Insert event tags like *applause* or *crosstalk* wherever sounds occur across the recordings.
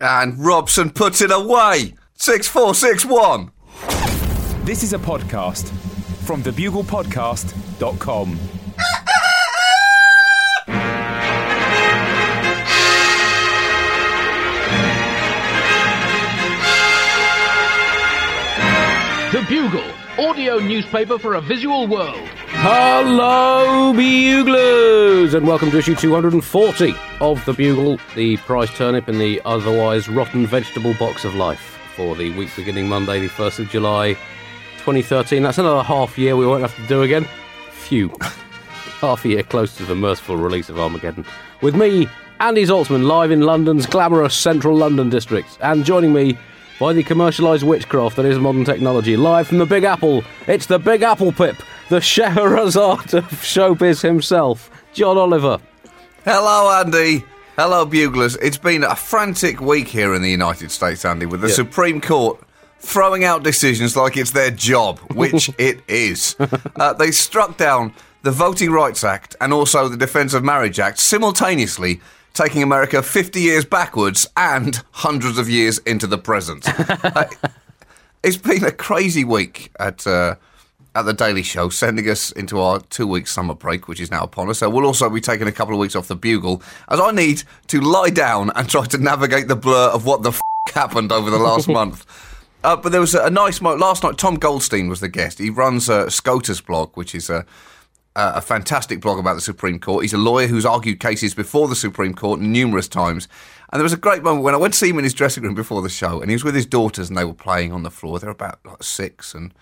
And Robson puts it away. 6461. This is a podcast from thebuglepodcast.com. The Bugle, audio newspaper for a visual world. Hello, Buglers, and welcome to issue 240 of The Bugle, the prize turnip in the otherwise rotten vegetable box of life for the week beginning Monday, the 1st of July 2013. That's another half year we won't have to do again. Phew. *laughs* half a year close to the merciful release of Armageddon. With me, Andy Zaltzman, live in London's glamorous central London district, and joining me by the commercialised witchcraft that is modern technology, live from the Big Apple, it's the Big Apple Pip, the Scheherazade of showbiz himself, John Oliver. Hello, Andy. Hello, Buglers. It's been a frantic week here in the United States, Andy, with the Yeah. Supreme Court throwing out decisions like it's their job, which *laughs* it is. Uh, they struck down the Voting Rights Act and also the Defence of Marriage Act simultaneously. Taking America 50 years backwards and hundreds of years into the present. *laughs* Uh, it's been a crazy week at uh, at the Daily Show, sending us into our two week summer break, which is now upon us. So we'll also be taking a couple of weeks off the bugle, as I need to lie down and try to navigate the blur of what the f- *laughs* happened over the last *laughs* month. Uh, but there was a, a nice moment last night. Tom Goldstein was the guest. He runs a SCOTUS blog, which is a a a fantastic blog about the Supreme Court. He's a lawyer who's argued cases before the Supreme Court numerous times. And there was a great moment when I went to see him in his dressing room before the show, and he was with his daughters, and they were playing on the floor. They're about like six and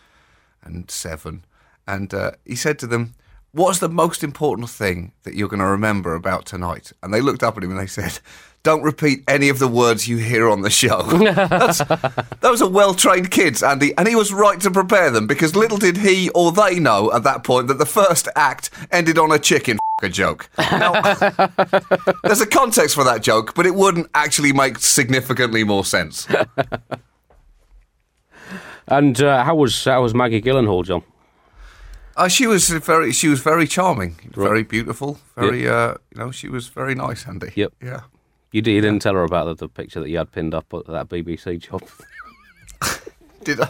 and seven, and uh, he said to them, "What's the most important thing that you're going to remember about tonight?" And they looked up at him and they said. Don't repeat any of the words you hear on the show. *laughs* Those are well trained kids, Andy, and he was right to prepare them because little did he or they know at that point that the first act ended on a chicken a joke. Now, *laughs* there's a context for that joke, but it wouldn't actually make significantly more sense. *laughs* And uh, how was how was Maggie Gyllenhaal, John? Uh, she was very, she was very charming, very beautiful, very, uh, you know, she was very nice, Andy. Yep. Yeah. You, d- you didn't tell her about the, the picture that you had pinned up at that BBC job. *laughs* Did I?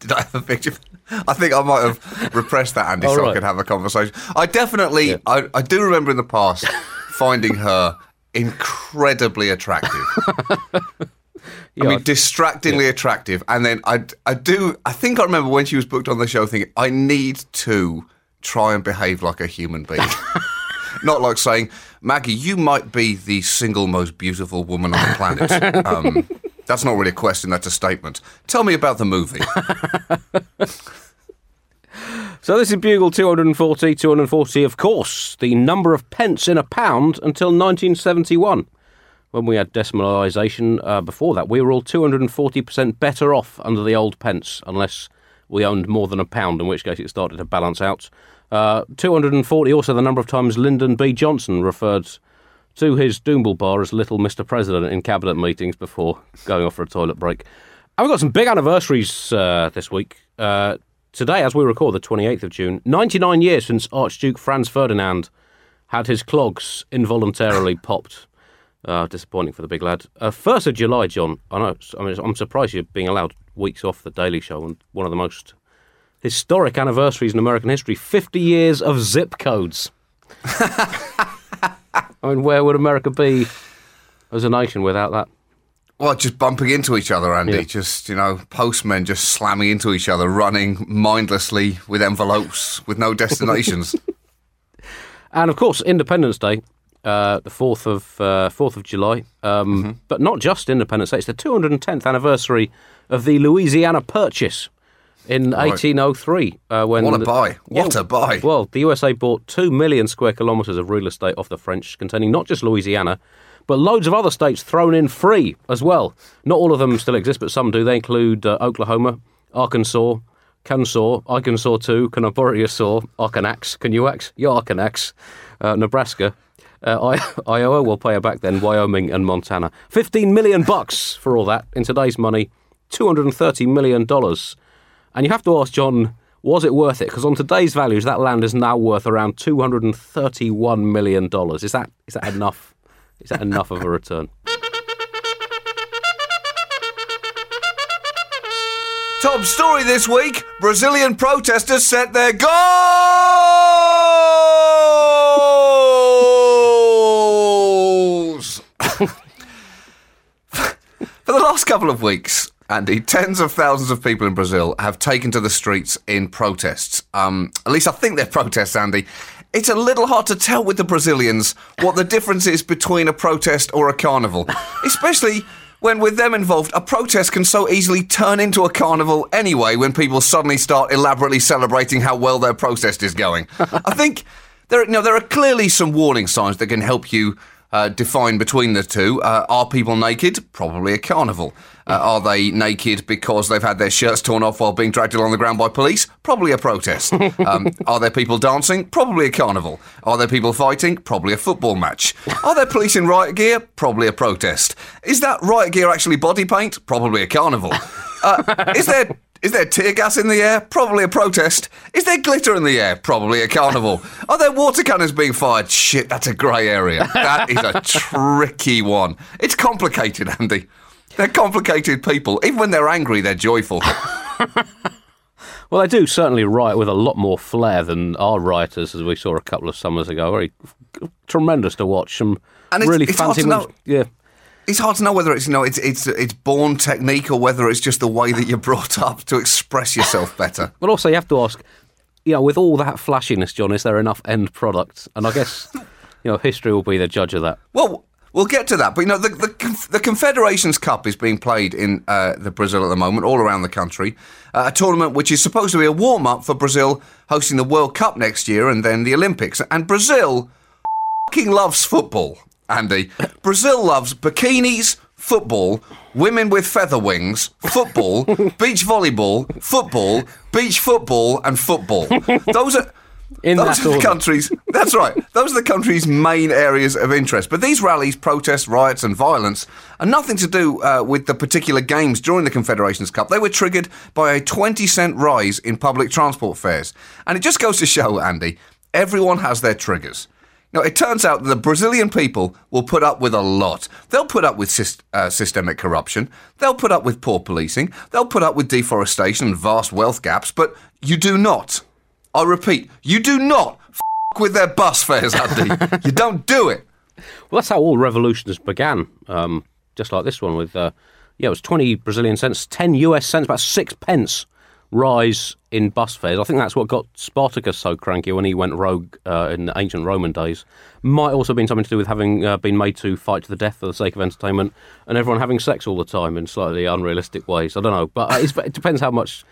Did I have a picture? I think I might have repressed that, Andy, Oh, so I could have a conversation. I definitely, Yeah. I, I do remember in the past finding her incredibly attractive. *laughs* Yeah, *laughs* I mean, distractingly attractive. And then I, I do, I think I remember when she was booked on the show thinking, I need to try and behave like a human being. *laughs* Not like saying, Maggie, you might be the single most beautiful woman on the planet. Um, *laughs* that's not really a question, that's a statement. Tell me about the movie. So this is Bugle 240, 240, of course, the number of pence in a pound until 1971. When we had decimalisation uh, before that, we were all 240% better off under the old pence, unless we owned more than a pound, in which case it started to balance out. Uh, 240 also the number of times Lyndon B. Johnson referred to his Doomble bar as Little Mr. President in cabinet meetings before going off for a toilet break. And we've got some big anniversaries uh, this week. Uh, today, as we record, the 28th of June, 99 years since Archduke Franz Ferdinand had his clogs involuntarily popped. Uh, disappointing for the big lad. Uh, 1st of July, John. I know. I mean, I'm surprised you're being allowed weeks off the Daily Show and one of the most historic anniversaries in American history 50 years of zip codes. *laughs* I mean, where would America be as a nation without that? Well, just bumping into each other, Andy. Yeah. Just, you know, postmen just slamming into each other, running mindlessly with envelopes with no destinations. *laughs* And of course, Independence Day, uh, the fourth of uh, fourth of July. Um, But not just Independence Day; it's the 210th anniversary of the Louisiana Purchase in 1803. Uh, when What a the- buy. What a buy. Well, the USA bought two million square kilometres of real estate off the French, containing not just Louisiana, but loads of other states thrown in free as well. Not all of them still exist, but some do. They include uh, Oklahoma, Arkansas, Kansas, Arkansas too, can I borrow your saw? Arkanax, can you ax? Your uh, Nebraska. Uh, *laughs* Iowa will pay her back then, Wyoming and Montana. 15 million bucks for all that. In today's money, $230 million. And you have to ask John, was it worth it? Because on today's values, that land is now worth around $231 million. Is that, is that enough? is that enough of a return? Top story this week Brazilian protesters set their goal! Last couple of weeks, Andy, tens of thousands of people in Brazil have taken to the streets in protests. Um, at least I think they're *laughs* protests, Andy. It's a little hard to tell with the Brazilians what the difference is between a protest or a carnival, *laughs* especially when with them involved, a protest can so easily turn into a carnival anyway when people suddenly start elaborately celebrating how well their protest is going. *laughs* I think there, you know, there are clearly some warning signs that can help you uh, define between the two. Uh, are people naked? Probably a carnival. Uh, are they naked because they've had their shirts torn off while being dragged along the ground by police? Probably a protest. *laughs* Um, are there people dancing? Probably a carnival. Are there people fighting? Probably a football match. Are there police in riot gear? Probably a protest. Is that riot gear actually body paint? Probably a carnival. Uh, is there is there tear gas in the air? Probably a protest. Is there glitter in the air? Probably a carnival. *laughs* Are there water cannons being fired? Shit, that's a grey area. That is a tricky one. It's complicated, Andy. They're complicated people. Even when they're angry, they're joyful. *laughs* Well, they do certainly write with a lot more flair than our writers, as we saw a couple of summers ago. Very tremendous to watch. Some And it's- really it's hard fancy to moves. know. Yeah. It's hard to know whether it's you know it's it's it's born technique or whether it's just the way that you're brought up to express yourself better. But also, you have to ask, you know, with all that flashiness, John, is there enough end product? And I guess, you know, history will be the judge of that. Well, we'll get to that. But you know, the the, the Confederations Cup is being played in uh, the Brazil at the moment, all around the country. Uh, a tournament which is supposed to be a warm up for Brazil hosting the World Cup next year and then the Olympics. And Brazil fucking loves football, Andy. Brazil loves bikinis. Football, women with feather wings, football, *laughs* beach volleyball, football, beach football, and football. Those are In those that are the order. countries. That's right. Those are the country's main areas of interest. But these rallies, protests, riots, and violence are nothing to do uh, with the particular games during the Confederations Cup. They were triggered by a 20 cent rise in public transport fares. And it just goes to show, Andy, everyone has their triggers. Now, it turns out that the Brazilian people will put up with a lot. They'll put up with sys- uh, systemic corruption. They'll put up with poor policing. They'll put up with deforestation and vast wealth gaps. But you do not. I repeat, you do not f- with their bus fares, Andy. *laughs* you don't do it. Well, that's how all revolutions began. Um, just like this one with, uh, yeah, it was 20 Brazilian cents, 10 US cents, about six pence rise in bus fares. I think that's what got Spartacus so cranky when he went rogue uh, in the ancient Roman days. Might also have been something to do with having uh, been made to fight to the death for the sake of entertainment and everyone having sex all the time in slightly unrealistic ways. I don't know, but uh, it depends how much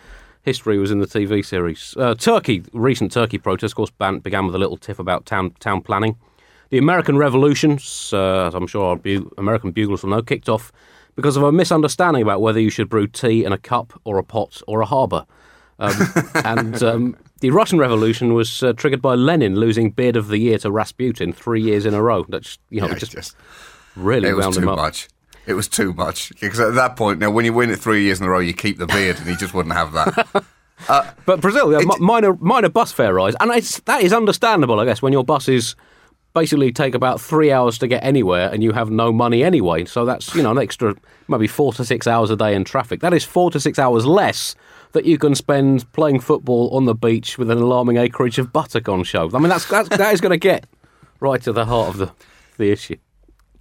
history was in the TV series. Uh, Turkey, recent Turkey protest, of course, began with a little tiff about town town planning. The American Revolution, uh, as I'm sure our bu- American buglers will know, kicked off because of a misunderstanding about whether you should brew tea in a cup or a pot or a harbour. Um, *laughs* and um, the Russian Revolution was uh, triggered by Lenin losing Beard of the Year to Rasputin three years in a row. That's you know Yeah, just, just- really it was wound too him up. much. It was too much. Because at that point, now, when you win it three years in a row, you keep the beard, and he just wouldn't have that. *laughs* But Brazil, yeah, mi- minor minor bus fare rise, and it's, that is understandable, I guess, when your buses basically take about three hours to get anywhere, and you have no money anyway. So that's you know an extra maybe four to six hours a day in traffic. That is four to six hours less that you can spend playing football on the beach with an alarming acreage of buttock on show. I mean, that's, that's that is going to get right to the heart of the the issue.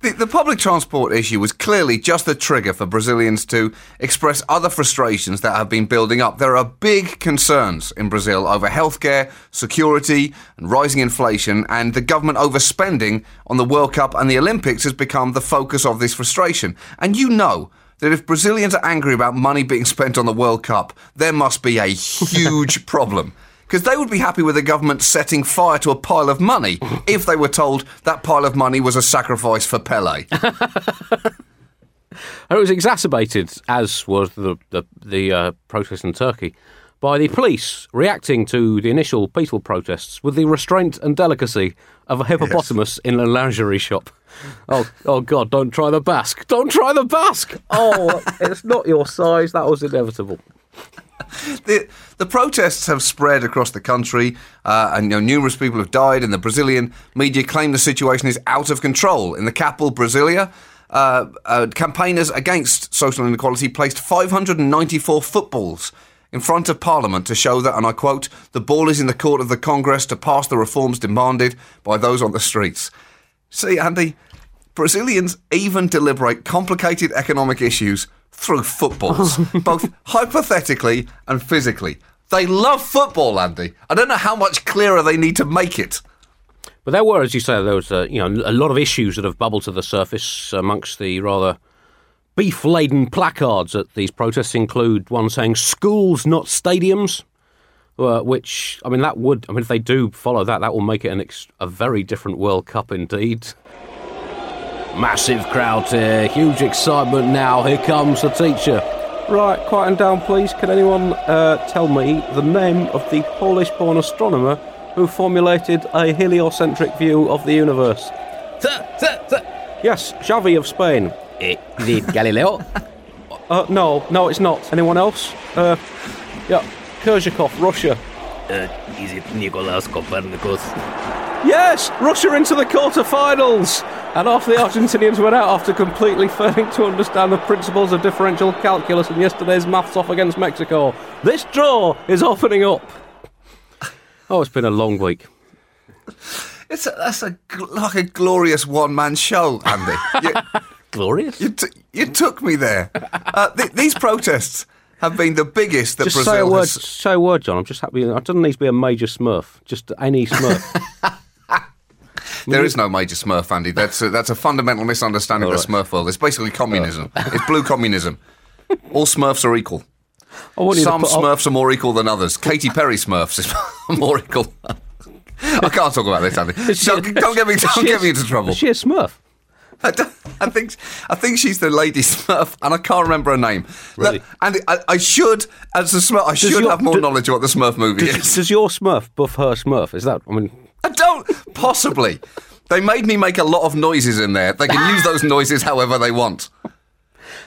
The, the public transport issue was clearly just the trigger for Brazilians to express other frustrations that have been building up. There are big concerns in Brazil over healthcare, security, and rising inflation, and the government overspending on the World Cup and the Olympics has become the focus of this frustration. And you know that if Brazilians are angry about money being spent on the World Cup, there must be a huge *laughs* problem. Because they would be happy with the government setting fire to a pile of money *laughs* if they were told that pile of money was a sacrifice for Pele. *laughs* And it was exacerbated, as was the the, the uh, protest in Turkey, by the police reacting to the initial peaceful protests with the restraint and delicacy of a hippopotamus in a lingerie shop. Oh, oh God! Don't try the basque! Don't try the basque! Oh, it's not your size. That was inevitable. *laughs* the, the protests have spread across the country, uh, and you know, numerous people have died. And the Brazilian media claim the situation is out of control. In the capital, Brasilia, uh, uh, campaigners against social inequality placed 594 footballs in front of Parliament to show that, and I quote, the ball is in the court of the Congress to pass the reforms demanded by those on the streets. See, Andy, Brazilians even deliberate complicated economic issues through footballs, *laughs* both hypothetically and physically. They love football, Andy. I don't know how much clearer they need to make it. But there were, as you say, there was uh, you know a lot of issues that have bubbled to the surface amongst the rather beef-laden placards at these protests. Include one saying "schools, not stadiums," uh, which I mean that would I mean if they do follow that, that will make it an ex- a very different World Cup indeed. Massive crowd here, huge excitement now. Here comes the teacher. Right, quieten down, please. Can anyone uh, tell me the name of the Polish-born astronomer who formulated a heliocentric view of the universe? Yes, Xavi of Spain. Eh, is it Galileo? *laughs* Uh, no, no, it's not. Anyone else? Uh, yeah, Kerzhakov, Russia. Uh, is it Nicolaus Copernicus? Yes, Russia into the quarter-finals. And half the Argentinians went out after completely failing to understand the principles of differential calculus in yesterday's maths off against Mexico. This draw is opening up. *laughs* Oh, it's been a long week. It's a, that's a like a glorious one-man show, Andy. *laughs* you, Glorious. you, t- you took me there. Uh, th- these protests have been the biggest that Just Brazil say a word, has. say a word, John. I'm just happy. It doesn't need to be a major Smurf. Just any Smurf. *laughs* There is no major Smurf, Andy. That's a, that's a fundamental misunderstanding of the Smurf world. It's basically communism. It's blue communism. All Smurfs are equal. I want you to Some put- Smurfs are more equal than others. Katy Perry Smurfs is *laughs* more equal. I can't talk about this, Andy. she- Don't, get me, don't get me into trouble. Is she a Smurf? I, don't- I think I think she's the lady Smurf, and I can't remember her name. Really? Look, Andy, I, I should, as a Smurf, I should your- have more do- knowledge of what the Smurf movie Does, is. does your Smurf buff her Smurf? Is that? I mean, *laughs* I don't possibly. They made me make a lot of noises in there. They can use those noises however they want.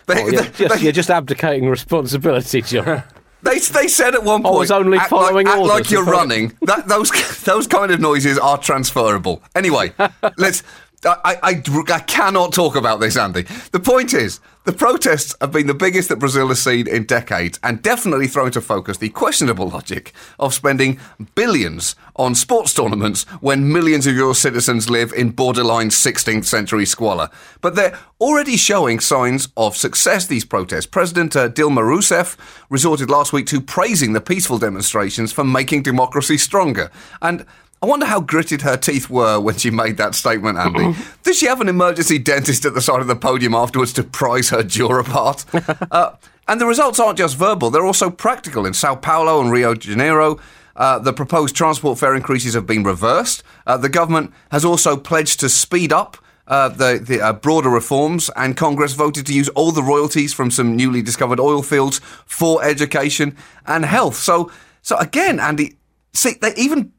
They, oh, you're, they, just, they- you're just abdicating responsibility, John. *laughs* They, they said at one oh, point, I was only act following like, act like you're running. That, those *laughs* those kind of noises are transferable. Anyway, let's. I, I, I, cannot talk about this, Andy. The point is, the protests have been the biggest that Brazil has seen in decades and definitely throw into focus the questionable logic of spending billions on sports tournaments when millions of your citizens live in borderline 16th century squalor. But they're already showing signs of success, these protests. President uh, Dilma Rousseff resorted last week to praising the peaceful demonstrations for making democracy stronger. And I wonder how gritted her teeth were when she made that statement, Andy. *laughs* Does she have an emergency dentist at the side of the podium afterwards to prise her jaw apart? *laughs* uh, and the results aren't just verbal, they're also practical. In Sao Paulo and Rio de Janeiro, uh, the proposed transport fare increases have been reversed. Uh, the government has also pledged to speed up uh, the, the uh, broader reforms, and Congress voted to use all the royalties from some newly discovered oil fields for education and health. So, so again, Andy, see, they even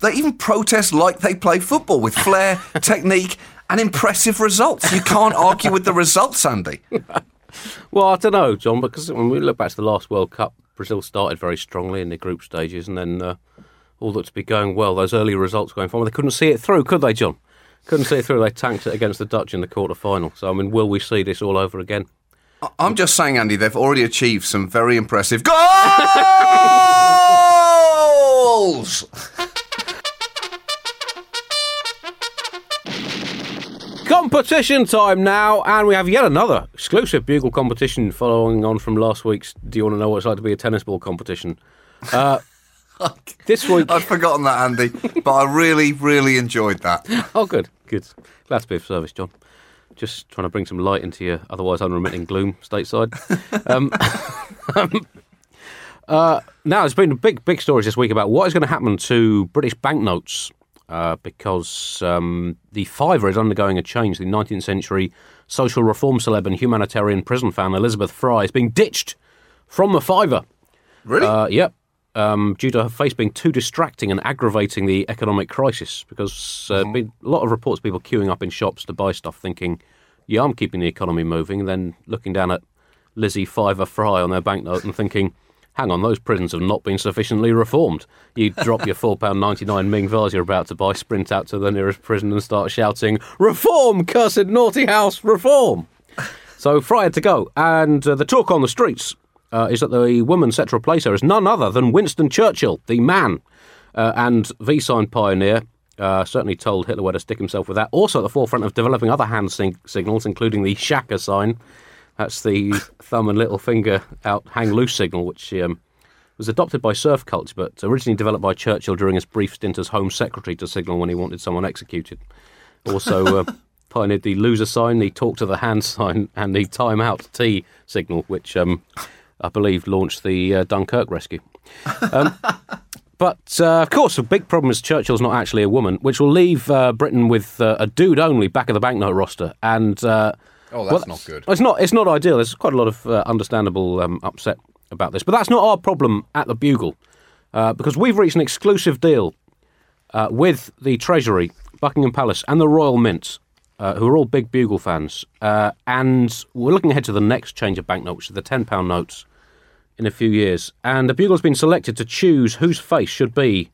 they even protest like they play football with flair, *laughs* technique, and impressive results. You can't argue with the results, Andy. Well, I don't know, John, because when we look back to the last World Cup, Brazil started very strongly in the group stages, and then uh, all looked to be going well. Those early results going forward, they couldn't see it through, could they, John? Couldn't see it through. They tanked it against the Dutch in the quarter final. So, I mean, will we see this all over again? I'm just saying, Andy, they've already achieved some very impressive goals. Competition time now, and we have yet another exclusive bugle competition following on from last week's. Do you want to know what it's like to be a tennis ball competition? Uh, *laughs* this week, I'd forgotten that, Andy, but I really, really enjoyed that. *laughs* oh, good, good. Glad to be of service, John. Just trying to bring some light into your otherwise unremitting gloom stateside. *laughs* um, uh, now, there's been a big, big stories this week about what is going to happen to British banknotes uh, because um, the fiver is undergoing a change. The 19th century social reform celeb and humanitarian prison fan Elizabeth Fry is being ditched from the fiver. Really? Uh, yep. Um, due to her face being too distracting and aggravating the economic crisis, because uh, been a lot of reports of people queuing up in shops to buy stuff, thinking, "Yeah, I'm keeping the economy moving," and then looking down at Lizzie Fiver Fry on their banknote and thinking, hang on, those prisons have not been sufficiently reformed. You drop your £4.99 Ming vase you're about to buy, sprint out to the nearest prison and start shouting, Reform, cursed naughty house, reform! So Fry had to go, and uh, the talk on the streets uh, is that the woman set to replace her is none other than Winston Churchill, the man uh, and V-sign pioneer. Uh, certainly told Hitler where to stick himself with that. Also at the forefront of developing other hand sing- signals, including the Shaka sign. That's the thumb and little finger out, hang loose signal, which um, was adopted by surf culture, but originally developed by Churchill during his brief stint as Home Secretary to signal when he wanted someone executed. Also uh, *laughs* pioneered the loser sign, the talk to the hand sign, and the time out T signal, which um, I believe launched the uh, Dunkirk rescue. Um, *laughs* but uh, of course, the big problem is Churchill's not actually a woman, which will leave uh, Britain with uh, a dude only back of the banknote roster. And uh, Oh, that's not good. It's not. It's not ideal. There's quite a lot of uh, understandable um, upset about this, but that's not our problem at the Bugle, uh, because we've reached an exclusive deal uh, with the Treasury, Buckingham Palace, and the Royal Mint, uh, who are all big Bugle fans, uh, and we're looking ahead to the next change of banknote, which is the ten pound notes in a few years. And the Bugle's been selected to choose whose face should be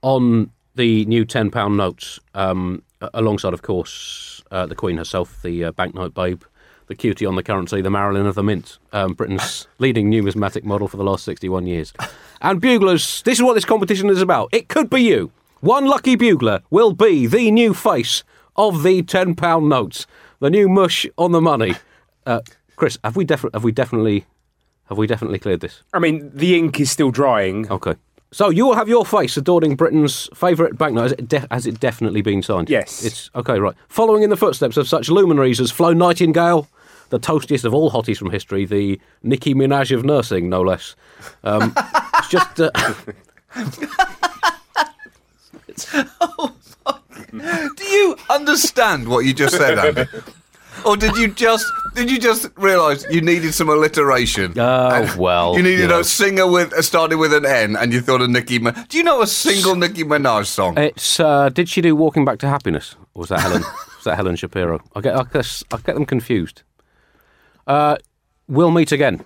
on the new ten pound notes, um, alongside, of course, uh, the Queen herself, the uh, banknote babe, the cutie on the currency, the Marilyn of the Mint, um, Britain's *laughs* leading numismatic model for the last sixty-one years. And buglers, this is what this competition is about. It could be you. One lucky bugler will be the new face of the ten pound notes, the new mush on the money. Uh, Chris, have we defi- have we definitely have we definitely cleared this? I mean, the ink is still drying. Okay. So you will have your face adorning Britain's favourite banknote. Has it, de- has it definitely been signed? Yes. It's okay, right. Following in the footsteps of such luminaries as Flo Nightingale, the toastiest of all hotties from history, the Nicki Minaj of nursing, no less. Um, *laughs* it's just. Uh, *laughs* Do you understand what you just said, Andy? Or did you just did you just realise you needed some alliteration? oh well. You needed know. a singer with uh, starting with an N, and you thought of Nicki. Minaj. Do you know a single Nicki Minaj song? It's. Uh, did she do "Walking Back to Happiness"? Or was that Helen? *laughs* was that Helen Shapiro? I get. I guess I get them confused. Uh, we'll meet again.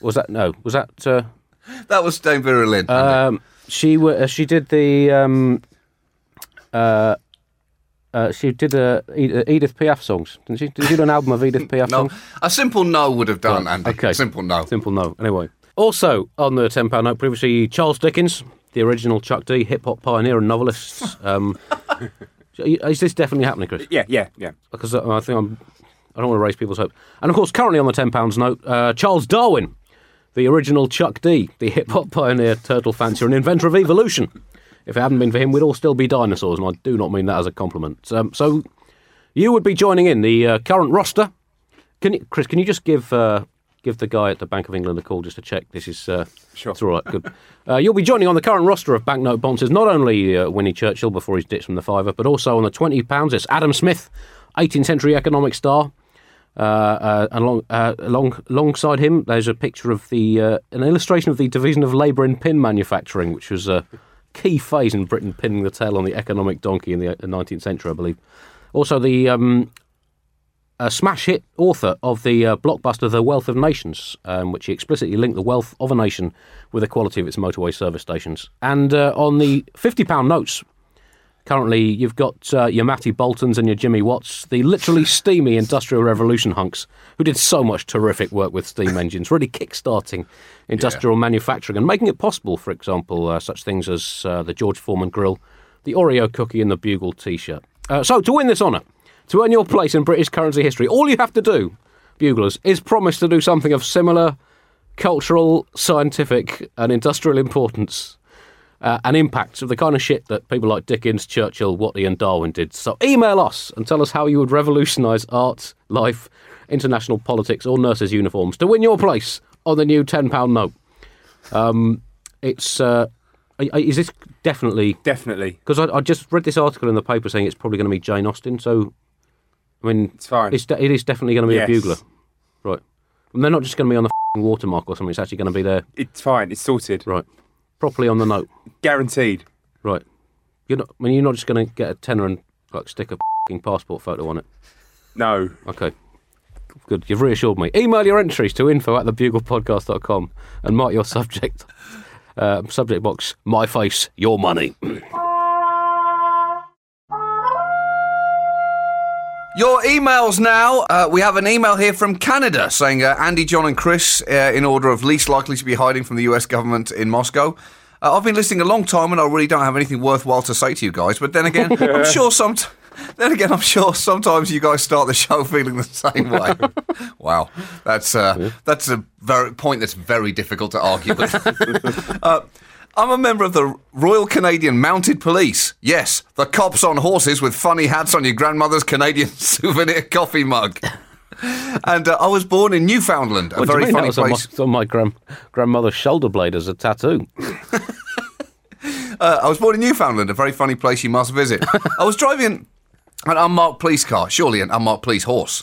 Was that no? Was that? Uh, that was Dame Vera Lynn. Um, she wa- uh, she did the um, uh, uh, she did uh, Edith Piaf songs, didn't she? Did she do an album of Edith Piaf *laughs* no, songs? a simple no would have done, Right, Andy. okay. Simple no. Simple no. Anyway, also on the ten pound note, previously Charles Dickens, the original Chuck D, hip hop pioneer and novelist. *laughs* Um, is this definitely happening, Chris? Yeah, yeah, yeah. because I think I'm. I don't want to raise people's hope. And of course, currently on the ten pounds note, uh, Charles Darwin, the original Chuck D, the hip hop pioneer, turtle fancier, and inventor of evolution. If it hadn't been for him, we'd all still be dinosaurs, and I do not mean that as a compliment. Um, so, you would be joining in the uh, current roster. Can you, Chris? Can you just give uh, give the guy at the Bank of England a call just to check this is uh, Sure. It's all right. Good. Uh, you'll be joining on the current roster of banknote bonces. Not only uh, Winnie Churchill before he's ditched from the fiver, but also on the twenty pounds. It's Adam Smith, 18th century economic star. Uh, uh, along, uh, along, alongside him, there's a picture of the uh, an illustration of the division of labour in pin manufacturing, which was key phase in Britain pinning the tail on the economic donkey in the uh, 19th century, I believe. Also, the um, smash hit author of the uh, blockbuster The Wealth of Nations, um, which he explicitly linked the wealth of a nation with the quality of its motorway service stations. And uh, on the £50 notes, currently you've got uh, your Matty Boultons and your Jimmy Watts, the literally steamy Industrial Revolution hunks, who did so much terrific work with steam engines, really kick-starting industrial manufacturing and making it possible, for example, uh, such things as uh, the George Foreman grill, the Oreo cookie, and the Bugle T-shirt. Uh, so, to win this honour, to earn your place in British currency history, all you have to do, buglers, is promise to do something of similar cultural, scientific, and industrial importance uh, and impact of the kind of shit that people like Dickens, Churchill, Watley, and Darwin did. So email us and tell us how you would revolutionise art, life, international politics, or nurses' uniforms to win your place on the new £10 note. Um, it's. Uh, is this definitely Definitely. because I, I just read this article in the paper saying it's probably going to be Jane Austen. So, I mean, It's fine. It's de- it is definitely going to be Yes. a bugler, right? And they're not just going to be on the f***ing watermark or something. It's actually going to be there, It's fine. It's sorted. right? Properly on the note, Guaranteed. right? You're not. I mean, you're not just going to get a tenner and like stick a f***ing passport photo on it. No. Okay. Good, you've reassured me. Email your entries to info at thebuglepodcast.com and mark your subject uh, subject box, my face, your money. *clears throat* Your emails now. Uh, we have an email here from Canada saying uh, Andy, John, and Chris, uh, in order of least likely to be hiding from the US government in Moscow. Uh, I've been listening a long time and I really don't have anything worthwhile to say to you guys. But then again, *laughs* I'm sure some. *laughs* Then again, I'm sure sometimes you guys start the show feeling the same way. *laughs* wow, that's uh, that's a very point that's very difficult to argue with. uh, I'm a member of the Royal Canadian Mounted Police. Yes, the cops on horses with funny hats on your grandmother's Canadian *laughs* souvenir coffee mug. And uh, I was born in Newfoundland, a What very funny was on my, place. it's on my grand, grandmother's shoulder blade as a tattoo. *laughs* Uh, I was born in Newfoundland, a very funny place you must visit. *laughs* I was driving an unmarked police car, surely an unmarked police horse.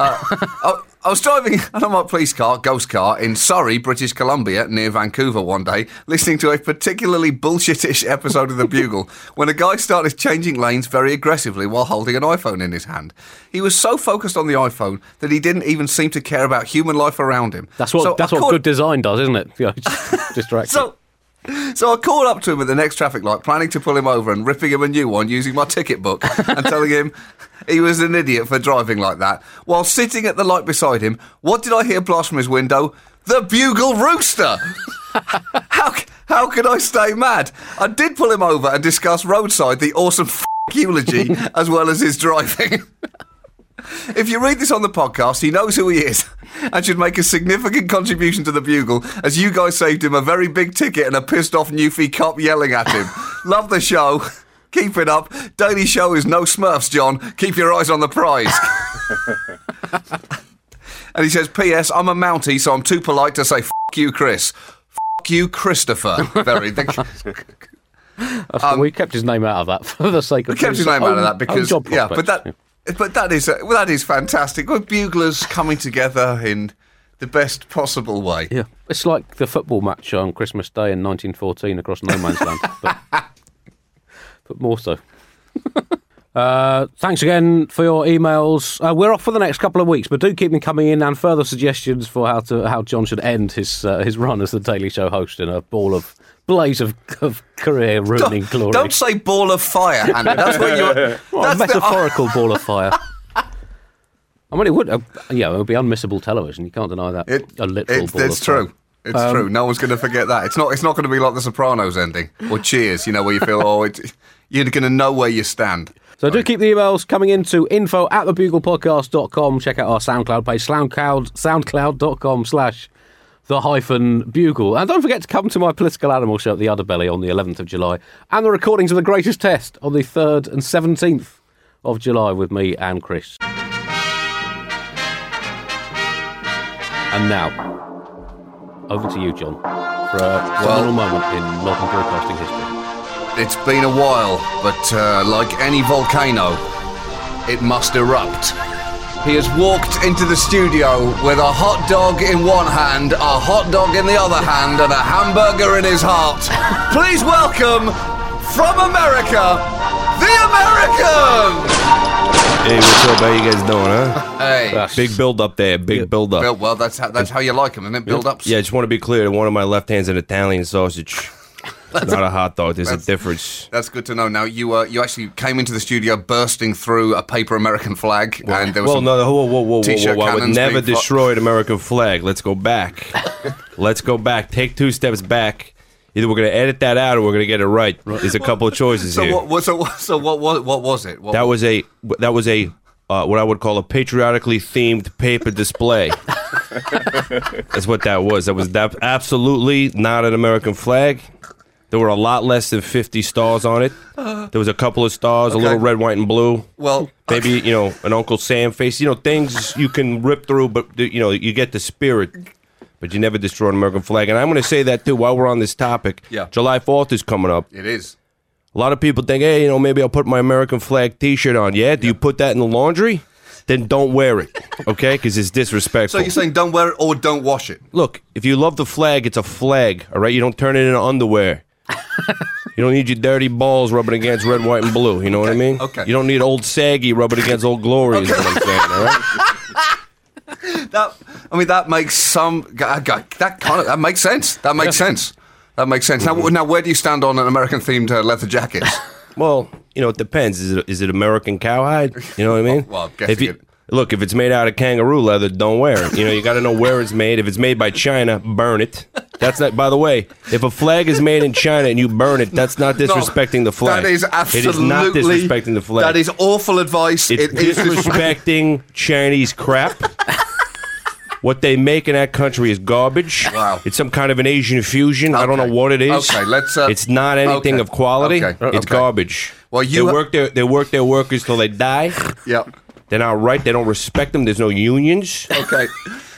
Uh, I, I was driving *laughs* an my police car, ghost car, in Surrey, British Columbia, near Vancouver one day, listening to a particularly bullshitish *laughs* episode of The Bugle when a guy started changing lanes very aggressively while holding an iPhone in his hand. He was so focused on the iPhone that he didn't even seem to care about human life around him. That's what So that's I what called- good design does, isn't it? *laughs* Yeah, just distract so, so I called up to him at the next traffic light, planning to pull him over and ripping him a new one using my ticket book and telling him he was an idiot for driving like that. While sitting at the light beside him, what did I hear blast from his window? The bugle rooster! *laughs* how, how could I stay mad? I did pull him over and discuss roadside the awesome f- *laughs* eulogy as well as his driving. *laughs* If you read this on the podcast, he knows who he is and should make a significant contribution to the Bugle as you guys saved him a very big ticket and a pissed off Newfie cop yelling at him. Love the show. Keep it up. Daily Show is no Smurfs, John. Keep your eyes on the prize. *laughs* and he says, P.S. I'm a Mountie, so I'm too polite to say f you, Chris. F you, Christopher. Very. *laughs* That's- we kept his name out of that for the sake of Um, We kept his name out of that *laughs* because yeah, but that but that is uh, well, that is fantastic. We're buglers coming together in the best possible way. Yeah, it's like the football match on Christmas Day in 1914 across no man's land, *laughs* but, but more so. *laughs* Uh, thanks again for your emails. Uh, we're off for the next couple of weeks, but do keep them coming in and further suggestions for how to how John should end his uh, his run as the Daily Show host in a ball of blaze of, of career ruining Don't, glory. don't say ball of fire, Andy. That's what you're. *laughs* What a that's the- metaphorical *laughs* ball of fire. I mean, it would, uh, yeah, it would be unmissable television. You can't deny that. It, a literal it, ball it's of fire. true. It's true. No one's going to forget that. It's not. It's not going to be like The Sopranos ending or Cheers. You know, where you feel, oh, it, you're going to know where you stand. So do keep the emails coming into info at thebuglepodcast.com. Check out our SoundCloud page, soundcloud, soundcloud.com slash the hyphen bugle. And don't forget to come to my political animal show at the Udderbelly on the 11th of July and the recordings of the greatest test on the 3rd and 17th of July with me and Chris. And now, over to you, John, for a seminal moment in modern broadcasting history. It's been a while, but uh, like any volcano, it must erupt. He has walked into the studio with a hot dog in one hand, a hot dog in the other hand, and a hamburger in his heart. *laughs* Please welcome, from America, the American! Hey, what's up? How you guys doing, huh? Hey. Ah, big build up there. Big build up. Well, well, that's how, that's how you like them, isn't it? Build ups. Yeah, I just want to be clear. that One of my left hand's an Italian sausage. *laughs* Not a hot dog. There's a difference. That's good to know. Now you uh, you actually came into the studio bursting through a paper American flag, and there was Well, no, no, whoa, whoa, whoa, whoa, whoa. I would never destroy an American flag. Let's go back. *laughs* Let's go back. Take two steps back. Either we're going to edit that out or we're going to get it right. There's a couple of choices So here. what, what? So? So what? What, what was it? What, That was a that was a uh, what I would call a patriotically themed paper display. *laughs* That's what that was. That was that absolutely not an American flag. There were a lot less than 50 stars on it. There was a couple of stars, a little red, white, and blue. well. Maybe you know an Uncle Sam face. You know things you can rip through, but you know you get the spirit. But you never destroy an American flag. And I'm going to say that too while we're on this topic. Yeah. July 4th is coming up. It is. A lot of people think, hey, you know, maybe I'll put my American flag T-shirt on. Yeah, do you put that in the laundry? Then don't wear it, okay? Because it's disrespectful. So disrespectful. you're saying don't wear it or don't wash it? Look, if you love the flag, it's a flag, all right? You don't turn it into underwear. You don't need your dirty balls rubbing against red, white, and blue. You know what I mean? okay. You don't need old saggy rubbing against old glory. Is what I'm saying, all right? *laughs* that I mean that makes some that kind of that makes sense. That makes sense. That makes sense. Now, now, where do you stand on an American themed uh, leather jacket? *laughs* Well, you know, it depends. Is it is it American cowhide? You know what I *laughs* mean? Well, I'm guessing if you, it- look, if it's made out of kangaroo leather, don't wear it. You know, you got to know where it's made. If it's made by China, burn it. That's not. By the way, if a flag is made in China and you burn it, that's not disrespecting the flag. That is absolutely It is not disrespecting the flag. That is awful advice. It's It is disrespecting Chinese crap. What they make in that country is garbage. Wow. It's some kind of an Asian fusion. I don't know what it is. Okay, let's, uh, it's not anything okay. of quality. Okay, It's okay. garbage. Well, you they ha- work their they work their workers till they die. Yep. They're not right. They don't respect them. There's no unions. Okay.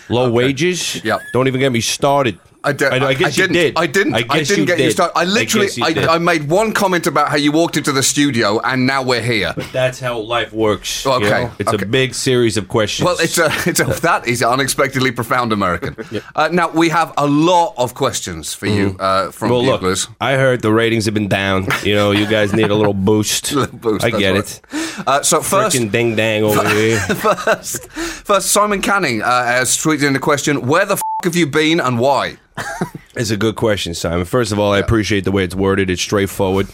Low wages. Yep. Don't even get me started. I, di- I, I guess you didn't. did. I didn't. I I, didn't you get you did. started. I literally. I. I, made one comment about how you walked into the studio, and now we're here. But that's how life works. you Okay, know? It's okay. a big series of questions. Well, it's a, it's a, *laughs* that is unexpectedly profound American. *laughs* Uh, now we have a lot of questions for you uh, from well, buglers. look, I heard the ratings have been down. You know, you guys need a little *laughs* boost. a Little boost, I get right. it. Uh, so first, Freaking ding dang over here. first, first, Simon Canning uh, has tweeted in a question: Where the f- have you been and why? *laughs* It's a good question, Simon. First of all, I appreciate the way it's worded. It's straightforward.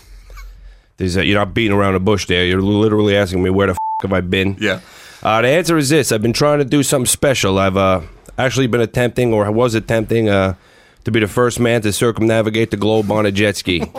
There's a, you're not beating around the bush there. You're literally asking me where the f- have I been. Yeah. Uh, the answer is this: I've been trying to do something special. I've uh, actually been attempting, or I was attempting, uh, to be the first man to circumnavigate the globe on a jet ski. *laughs*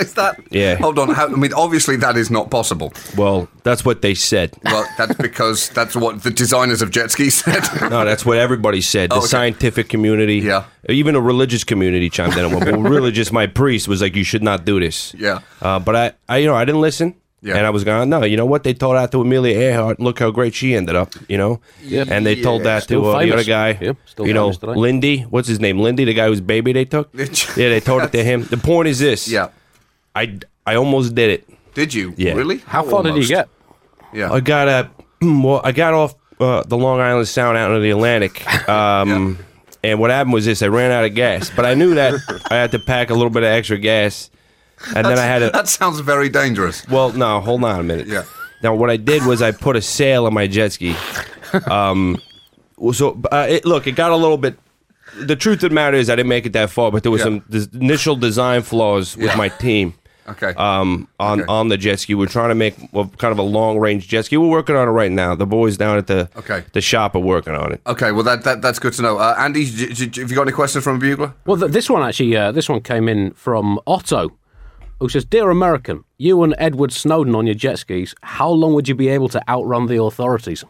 Is that? Yeah. Hold on. How, I mean, obviously that is not possible. well, that's what they said. Well, that's *laughs* because that's what the designers of jet skis said. No, that's what everybody said. The Oh, okay. scientific community, Yeah. even a religious community chimed in. But *laughs* really, just my priest was like, "You should not do this." Yeah. Uh, but I, I, you know, I didn't listen. Yeah. And I was going, no, you know what? They told that to Amelia Earhart. and Look how great she ended up, you know? Yeah. And they told that Still to uh, the famous. other guy, Yep, still you know, famous today. Lindy. What's his name? Lindy, the guy whose baby they took? yeah, they told it to him. The point is this. yeah. I, I almost did it. Did you? Yeah. Really? How far did you Almost. get? Yeah. I got a, *clears throat* well, I got off uh, the Long Island Sound out into the Atlantic. *laughs* Um, And what happened was this: I ran out of gas, but I knew that *laughs* I had to pack a little bit of extra gas, and then I had to. That sounds very dangerous. Well, no, hold on a minute. Yeah. Now, what I did was I put a sail on my jet ski. *laughs* Um, so uh, it, look, it got a little bit. The truth of the matter is, I didn't make it that far, but there was Yeah. some des- initial design flaws with Yeah. my team. Okay. Um, on Okay. on the jet ski, we're trying to make well, kind of a long range jet ski. We're working on it right now. The boys down at the Okay. the shop are working on it. okay. Well, that, that that's good to know. Uh, Andy, j- j- j- have you got any questions from a bugler? Well, th- this one actually, uh, this one came in from Otto, who says, "Dear American, you and Edward Snowden on your jet skis. How long would you be able to outrun the authorities?"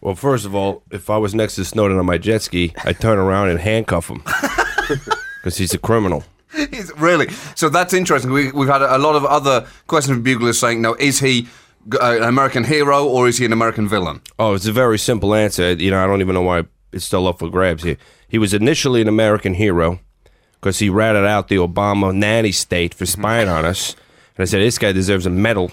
Well, first of all, if I was next to Snowden on my jet ski, I'd turn around and handcuff him *laughs* because he's a criminal. Is- really? So that's interesting. We, we've had a, a lot of other questions from buglers saying, now, is he uh, an American hero or is he an American villain?" Oh, it's a very simple answer. You know, I don't even know why it's still up for grabs here. He was initially an American hero because he ratted out the Obama nanny state for mm-hmm. spying on us. And I said, this guy deserves a medal.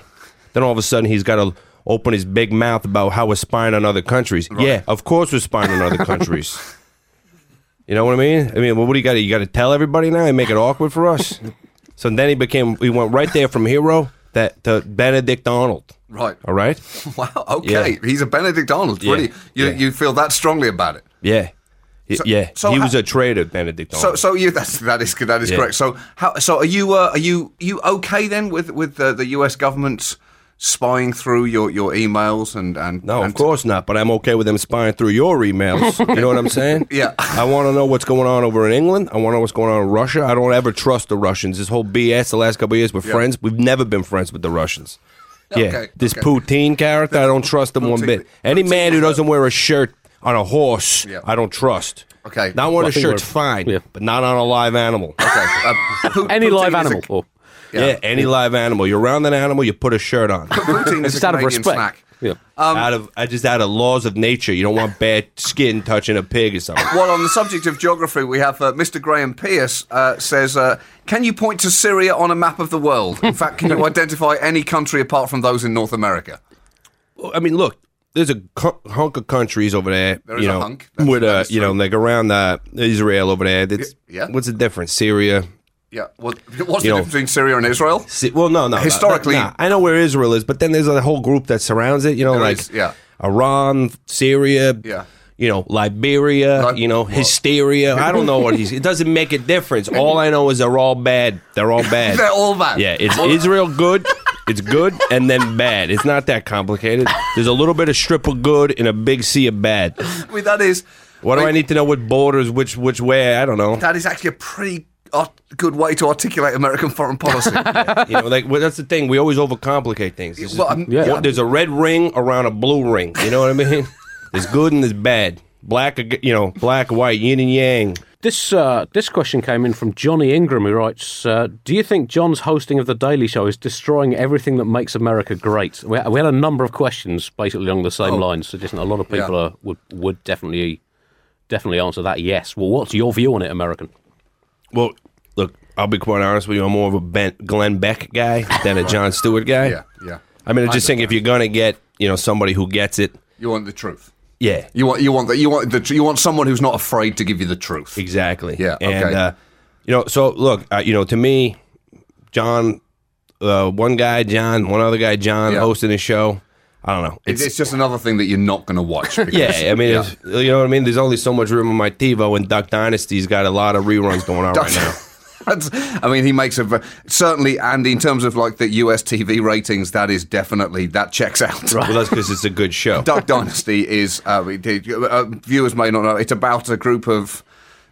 Then all of a sudden, he's got to open his big mouth about how we're spying on other countries. Yeah, of course we're spying on other *laughs* countries. You know what I mean? I mean, well, what do you got? to You got to tell everybody now and make it awkward for us. So then he became. We went right there from hero that to Benedict Arnold. Right. All right. *laughs* Wow. Okay. Yeah. He's a Benedict Arnold. Yeah. Really? You, Yeah. you feel that strongly about it? Yeah. Y- yeah. so he how- was a traitor, Benedict So, Arnold. so you that's that is that is Yeah. correct. So, how so are you uh, are you you okay then with with uh, the U.S. government spying through your, your emails and and no, and of course not. But I'm okay with them spying through your emails. *laughs* you know what I'm saying? Yeah. I want to know what's going on over in England. I want to know what's going on in Russia. I don't ever trust the Russians. This whole BS the last couple of years, we're Yeah. friends. We've never been friends with the Russians. Yeah. Okay, This okay. Putin character, I don't trust him one bit. Any Putin man who doesn't wear a shirt on a horse, Yeah. I don't trust. Okay. Not Well, wearing I a think shirt's fine, yeah. but not on a live animal. Okay. Uh, *laughs* Pu- Any Putin live is a- animal? or Yeah. any live animal. You're around an animal, you put a shirt on. Putin is just *laughs* a out of Canadian respect. snack. Yeah. out of I just out of laws of nature. You don't want bad skin touching a pig or something. Well, on the subject of geography, we have uh, Mr. Graham Pierce uh, says, uh, "Can you point to Syria on a map of the world? In fact, can you *laughs* identify any country apart from those in North America?" I mean, look, there's a hunk of countries over there. There is you a know, hunk. That's- with uh, you know, like around uh, Israel over there. That's, Yeah. What's the difference? Syria. Yeah. Well, *laughs* what's the know- difference between Syria and Israel? Si- well, no, no. Historically- nah, I know where Israel is, but then there's a whole group that surrounds it. You know, like is, yeah. Iran, Syria. Yeah. you know, Liberia, you know, what? hysteria. I don't know what he's. It doesn't make a difference. *laughs* All I know is they're all bad. They're all bad. *laughs* They're all bad. Yeah, it's Israel good. It's good and then bad. It's not that complicated. There's a little bit of strip of good and a big sea of bad. *laughs* I mean, that is. What do I need to know? What borders? Which which way? I don't know. That is actually a pretty art- good way to articulate American foreign policy. *laughs* You know, like well, that's the thing. We always overcomplicate things. It's Well, just- I'm- Yeah. What- there's a red ring around a blue ring. You know what I mean? *laughs* There's good and there's bad. Black, ag- you know, black, white, yin and yang. This uh, this question came in from Johnny Ingram, who writes: uh, Do you think John's hosting of the Daily Show is destroying everything that makes America great? We, we had a number of questions basically along the same lines, suggesting a lot of people Yeah. are, would would definitely definitely answer that yes. Well, what's your view on it, American? Well, look, I'll be quite honest with you. I'm more of a ben, Glenn Beck guy than a Jon Stewart guy. yeah, yeah. I mean, I just think if you're gonna get, you know, somebody who gets it, You want the truth. Yeah, You want you want the, you want the you want someone who's not afraid to give you the truth. Exactly. Yeah, And okay. uh, you know, so look, uh, you know, to me, John, uh, one guy, John, one other guy, John, Yeah. hosting a show. I don't know. It's, It's, it's just another thing that you're not going to watch. *laughs* because- yeah, I mean, It's, you know what I mean. There's only so much room on my TiVo, and Duck Dynasty's got a lot of reruns going on right now. *laughs* That's, I mean, he makes a certainly, and in terms of like the US TV ratings, that is definitely that checks out. Well, that's because it's a good show. Duck Dynasty is uh, uh, viewers may not know. It's about a group of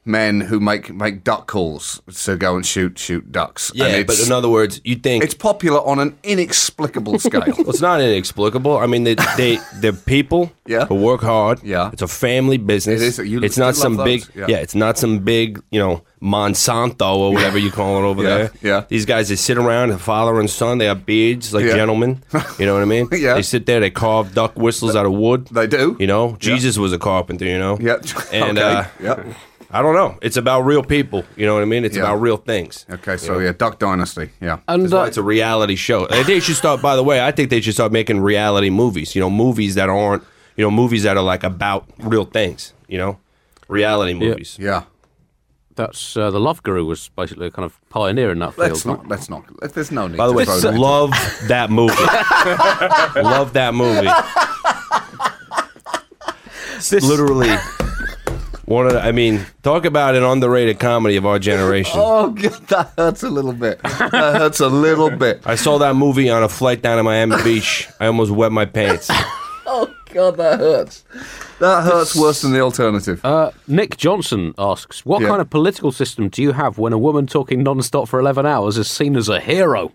men who make make duck calls to go and shoot shoot ducks. Yeah, but in other words, you think it's popular on an inexplicable *laughs* scale. Well, it's not inexplicable. I mean, they they they're people *laughs* Yeah. who work hard. Yeah. it's a family business. It is. You it's not some big. Yeah. Yeah. it's not some big. You know, Monsanto or whatever you call it over *laughs* Yeah, there. yeah. These guys they sit around, father and son. They have beards like Yeah. gentlemen. You know what I mean? Yeah. They sit there. They carve duck whistles out of wood. They do. You know, Jesus was a carpenter. You know. Yeah. And okay. uh, yeah. I don't know. It's about real people. You know what I mean? It's Yeah. about real things. Okay. So yeah, Duck Dynasty. Yeah. And That's uh, it's a reality show. And they should start. By the way, I think they should start making reality movies. You know, movies that aren't. You know, movies that are like about real things. You know, reality movies. yeah. that's uh, the Love Guru was basically a kind of pioneer in that field. Let's not. Let's not. let- There's no need. By the way, throw love that movie. *laughs* love that movie. This, Literally. One of the, I mean, talk about an underrated comedy of our generation. *laughs* Oh god, that hurts a little bit. That hurts a little bit. I saw that movie on a flight down to Miami Beach. I almost wet my pants. *laughs* Oh god, that hurts. That hurts worse than the alternative. Uh, Nick Johnson asks, "What Yeah. kind of political system do you have when a woman talking non-stop for eleven hours is seen as a hero?"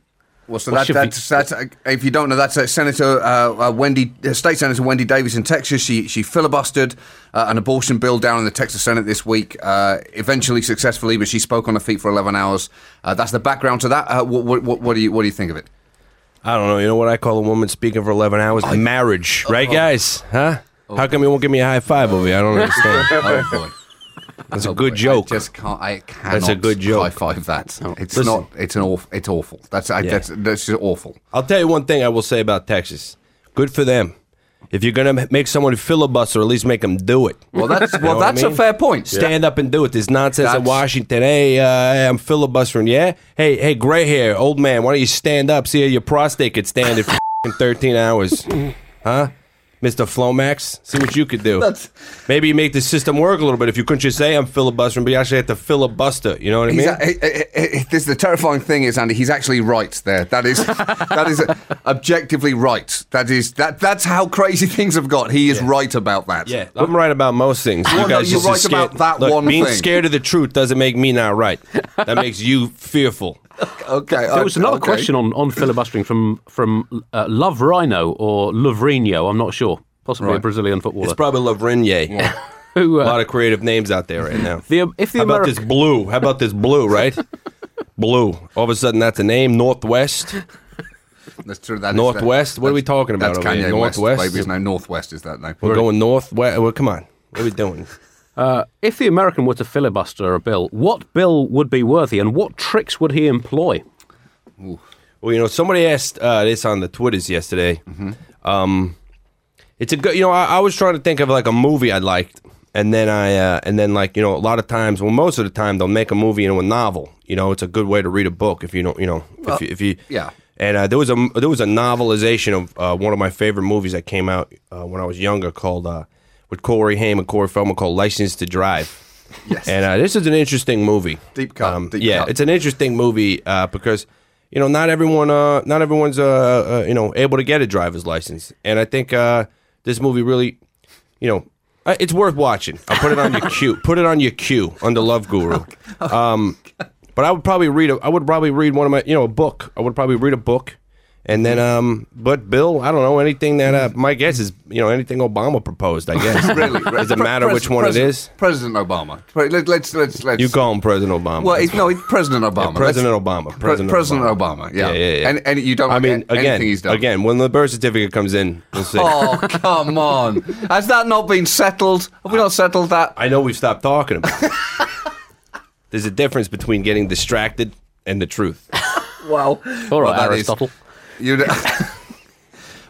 Well, so that, that's, that's if you don't know, that's uh, Senator uh, uh, Wendy, uh, State Senator Wendy Davis in Texas. She she filibustered uh, an abortion bill down in the Texas Senate this week, uh, eventually successfully, but she spoke on her feet for 11 hours. Uh, that's the background to that. Uh, what, what, what, do you what do you think of it? I don't know. You know what I call a woman speaking for 11 hours? Marriage. Right, guys? Huh? How come you won't give me a high five over here? I don't *laughs* understand. Oh boy, That's a Oh, good boy. joke. I just can't. I cannot. That's a good joke. High five that. It's Listen. not. It's an awful. It's awful. That's I, that's that's just awful. I'll tell you one thing I will say about Texas. Good for them. If you're going to make someone filibuster, at least make them do it. Well, that's *laughs* You know well, what I that's mean? a fair point. Stand up and do it. This nonsense in Washington. Hey, uh, hey, I'm filibustering. Yeah. Hey, hey, gray hair, old man. Why don't you stand up? See how your prostate could stand it *laughs* for 13 hours, *laughs* huh? Mister Flomax, see what you could do. That's- Maybe you make the system work a little bit. If you couldn't just say I'm filibustering, but you actually have to filibuster. You know what I He's mean? a, eh, eh, eh, this the terrifying thing is, Andy. He's actually right there. That is *laughs* that is objectively right. That is that that's how crazy *laughs* things have got. He is right about that. Yeah, I'm right about most things. Well, You no, guys you're just are right scared. about that Look, one being thing. scared of the truth doesn't make me not right. That makes you fearful. *laughs* Okay. There was another question on, on filibustering from from uh, Love Rhino or Lovrino. I'm not sure. Possibly a Brazilian footballer. It's probably Lavrigne. *laughs* who, A uh, lot of creative names out there right now. the, if the How about this blue? How about this blue, right? *laughs* blue. All of a sudden, that's a name. Northwest. That's true. That is- Northwest? What are we talking about That's over here? Kanye West. Northwest? Baby's name. Northwest is that name. We're going northwest. Well, come on. What are we doing? Uh, if the American were to filibuster a bill, what bill would be worthy, and what tricks would he employ? Well, you know, somebody asked uh, this on the Twitters yesterday. Um, it's a good, you know, I, I was trying to think of like a movie I liked, and then I, uh, and then like you know, a lot of times, well, most of the time they'll make a movie into a novel. You know, it's a good way to read a book if you don't, you know, if you, if you, yeah. And uh, there was a there was a novelization of uh, one of my favorite movies that came out uh, when I was younger called uh, with Corey Haim and Corey Feldman called License to Drive. Yes. And uh, this is an interesting movie. Deep cut, Um, deep yeah, cut. it's an interesting movie uh, because you know not everyone, uh, not everyone's uh, uh, you know able to get a driver's license, and I think uh, this movie really, you know, uh, it's worth watching. I'll put it on your queue. Put it on your queue under Love Guru. *laughs* Um, but I would probably read. A, I would probably read one of my, you know, a book. I would probably read a book. And then, um, but Bill, I don't know anything that uh, my guess is, you know, anything Obama proposed. I guess *laughs* really, does it matter pres- which one pres- it is? President Obama. Pre- Let, let's let's let's. You call him President Obama. Well, it's, no, it's President Obama. President Let's- Obama. Pre- President, President Obama. Yeah. Yeah, yeah, yeah. And, and you don't. I mean, an- again, anything he's done. again, when the birth certificate comes in, we'll see. Oh come on! Has that not been settled? Have we not settled that? I know we've stopped talking about it. There's a difference between getting distracted and the truth. Well, All right, that is- Aristotle. You. *laughs* *laughs*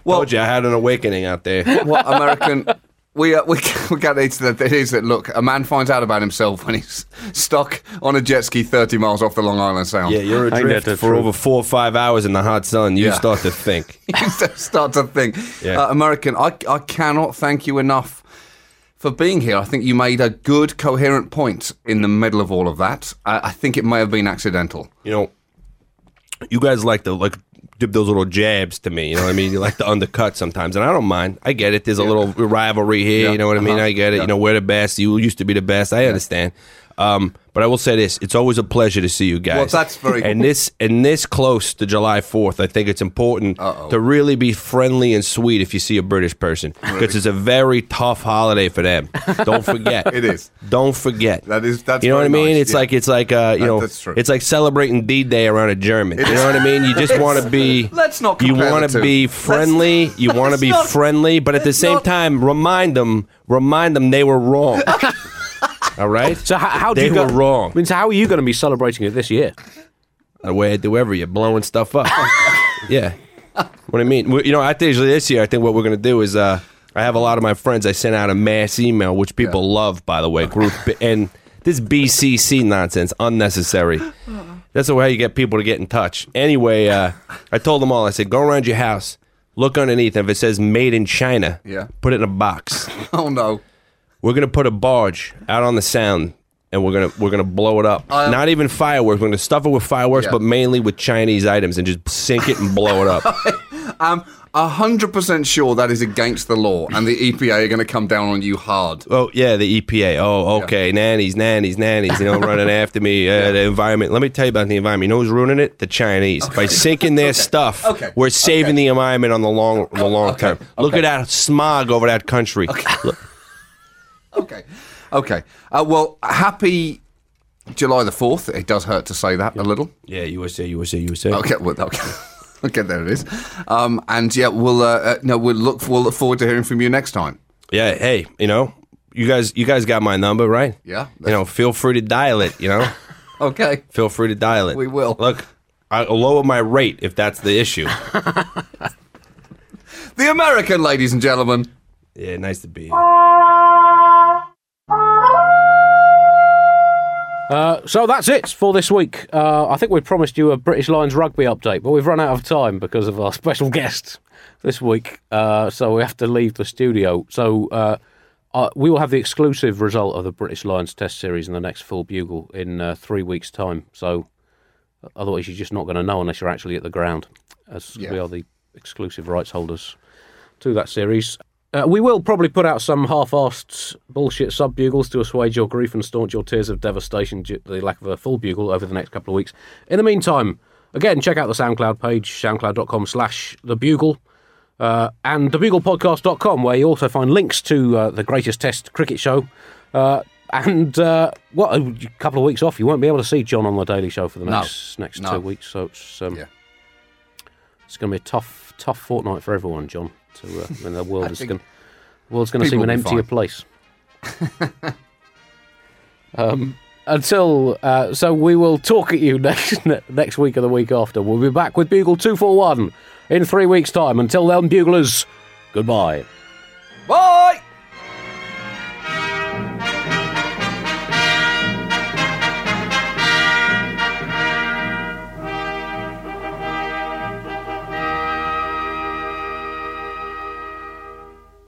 Well, Told you I had an awakening out there. *laughs* what American? We, uh, we we got into that. It is that look, a man finds out about himself when he's stuck on a jet ski thirty miles off the Long Island Sound. Yeah, you're I think adrift that's for true. over four or five hours in the hot sun. You Yeah. start to think. you start to think. Yeah. Uh, American, I, I cannot thank you enough for being here. I think you made a good, coherent point in the middle of all of that. I, I think it may have been accidental. You know, you guys like to like dip those little jabs to me. You know what I mean? You like to undercut sometimes, and I don't mind. I get it. There's a little rivalry here. Yeah. You know what I mean? Uh-huh. I get it. Yeah. You know, we're the best. You used to be the best. I understand. Um, but I will say this: it's always a pleasure to see you guys. Well, that's very and cool. this and this close to July Fourth, I think it's important Uh-oh. to really be friendly and sweet if you see a British person because it's a very tough holiday for them. Don't forget. *laughs* It is. Don't forget. That is- that's you know what I mean. nice, It's yeah. like it's like uh, you That- know it's like celebrating D Day around a German. you know what I mean? You just *laughs* want to be. Let's not You want to be Let's- friendly. you *laughs* want to be not- friendly, but at the same not- time, remind them. Remind them they were wrong. All right. So how, how do They you go, were wrong. I mean, so how are you going to be celebrating it this year? the way I do every year, blowing stuff up. *laughs* yeah. What I mean, We- you know, I think usually this year, I think what we're gonna do is, uh, I have a lot of my friends. I sent out a mass email, which people love, by the way. Group and this BCC nonsense, unnecessary. That's the way you get people to get in touch. Anyway, uh, I told them all. I said, go around your house, look underneath, and if it says "Made in China," Yeah. put it in a box. *laughs* Oh no! We're gonna put a barge out on the sound, and we're gonna we're gonna blow it up. Um, Not even fireworks. We're gonna stuff it with fireworks, Yeah. but mainly with Chinese items, and just sink it and blow it up. *laughs* I'm a hundred percent sure that is against the law, and the EPA are going to come down on you hard. oh yeah, the EPA. Oh okay, nannies, nannies, nannies. You know, running *laughs* after me. Uh, The environment. Let me tell you about the environment. You know who's ruining it? The Chinese. By sinking their *laughs* stuff, Okay. we're saving Okay. the environment on the long the long term. Look Okay. at that smog over that country. Look, Okay, okay. Uh, well, happy July the fourth. It does hurt to say that a little. yeah, USA, USA, USA. Okay, well, *laughs* okay. Okay, there it is. Um, and yeah, we'll uh, uh, no, we'll look we'll look forward to hearing from you next time. Yeah, hey, you know, you guys, you guys got my number, right? Yeah. You know, feel free to dial it. You know, *laughs* Okay. feel free to dial it. We will. Look, I'll lower my rate if that's the issue. *laughs* The American, ladies and gentlemen. yeah, nice to be here. Uh, so that's it for this week. Uh, I think we promised you a British Lions rugby update, but we've run out of time because of our *laughs* special guest this week. Uh, so we have to leave the studio. So uh, uh, we will have the exclusive result of the British Lions Test series in the next full bugle in uh, three weeks' time. So otherwise, you're just not going to know unless you're actually at the ground, as we are the exclusive rights holders to that series. Uh, we will probably put out some half-assed bullshit sub-bugles to assuage your grief and staunch your tears of devastation due to the lack of a full bugle over the next couple of weeks. In the meantime, again, check out the SoundCloud page, soundcloud.com slash the bugle, uh, and thebuglepodcast.com, where you also find links to uh, the greatest test cricket show. Uh, and uh, what a couple of weeks off, you won't be able to see John on the Daily Show for the No. next next No. two weeks. So it's um, Yeah. it's going to be a tough tough fortnight for everyone, John. To uh, when the world *laughs* is going, the world's going to seem an emptier fine. place. *laughs* um, until uh, so, we will talk at you *laughs* next next week or the week after. We'll be back with Bugle two four one in three weeks' time. Until then, buglers, goodbye. Bye.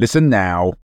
Listen now.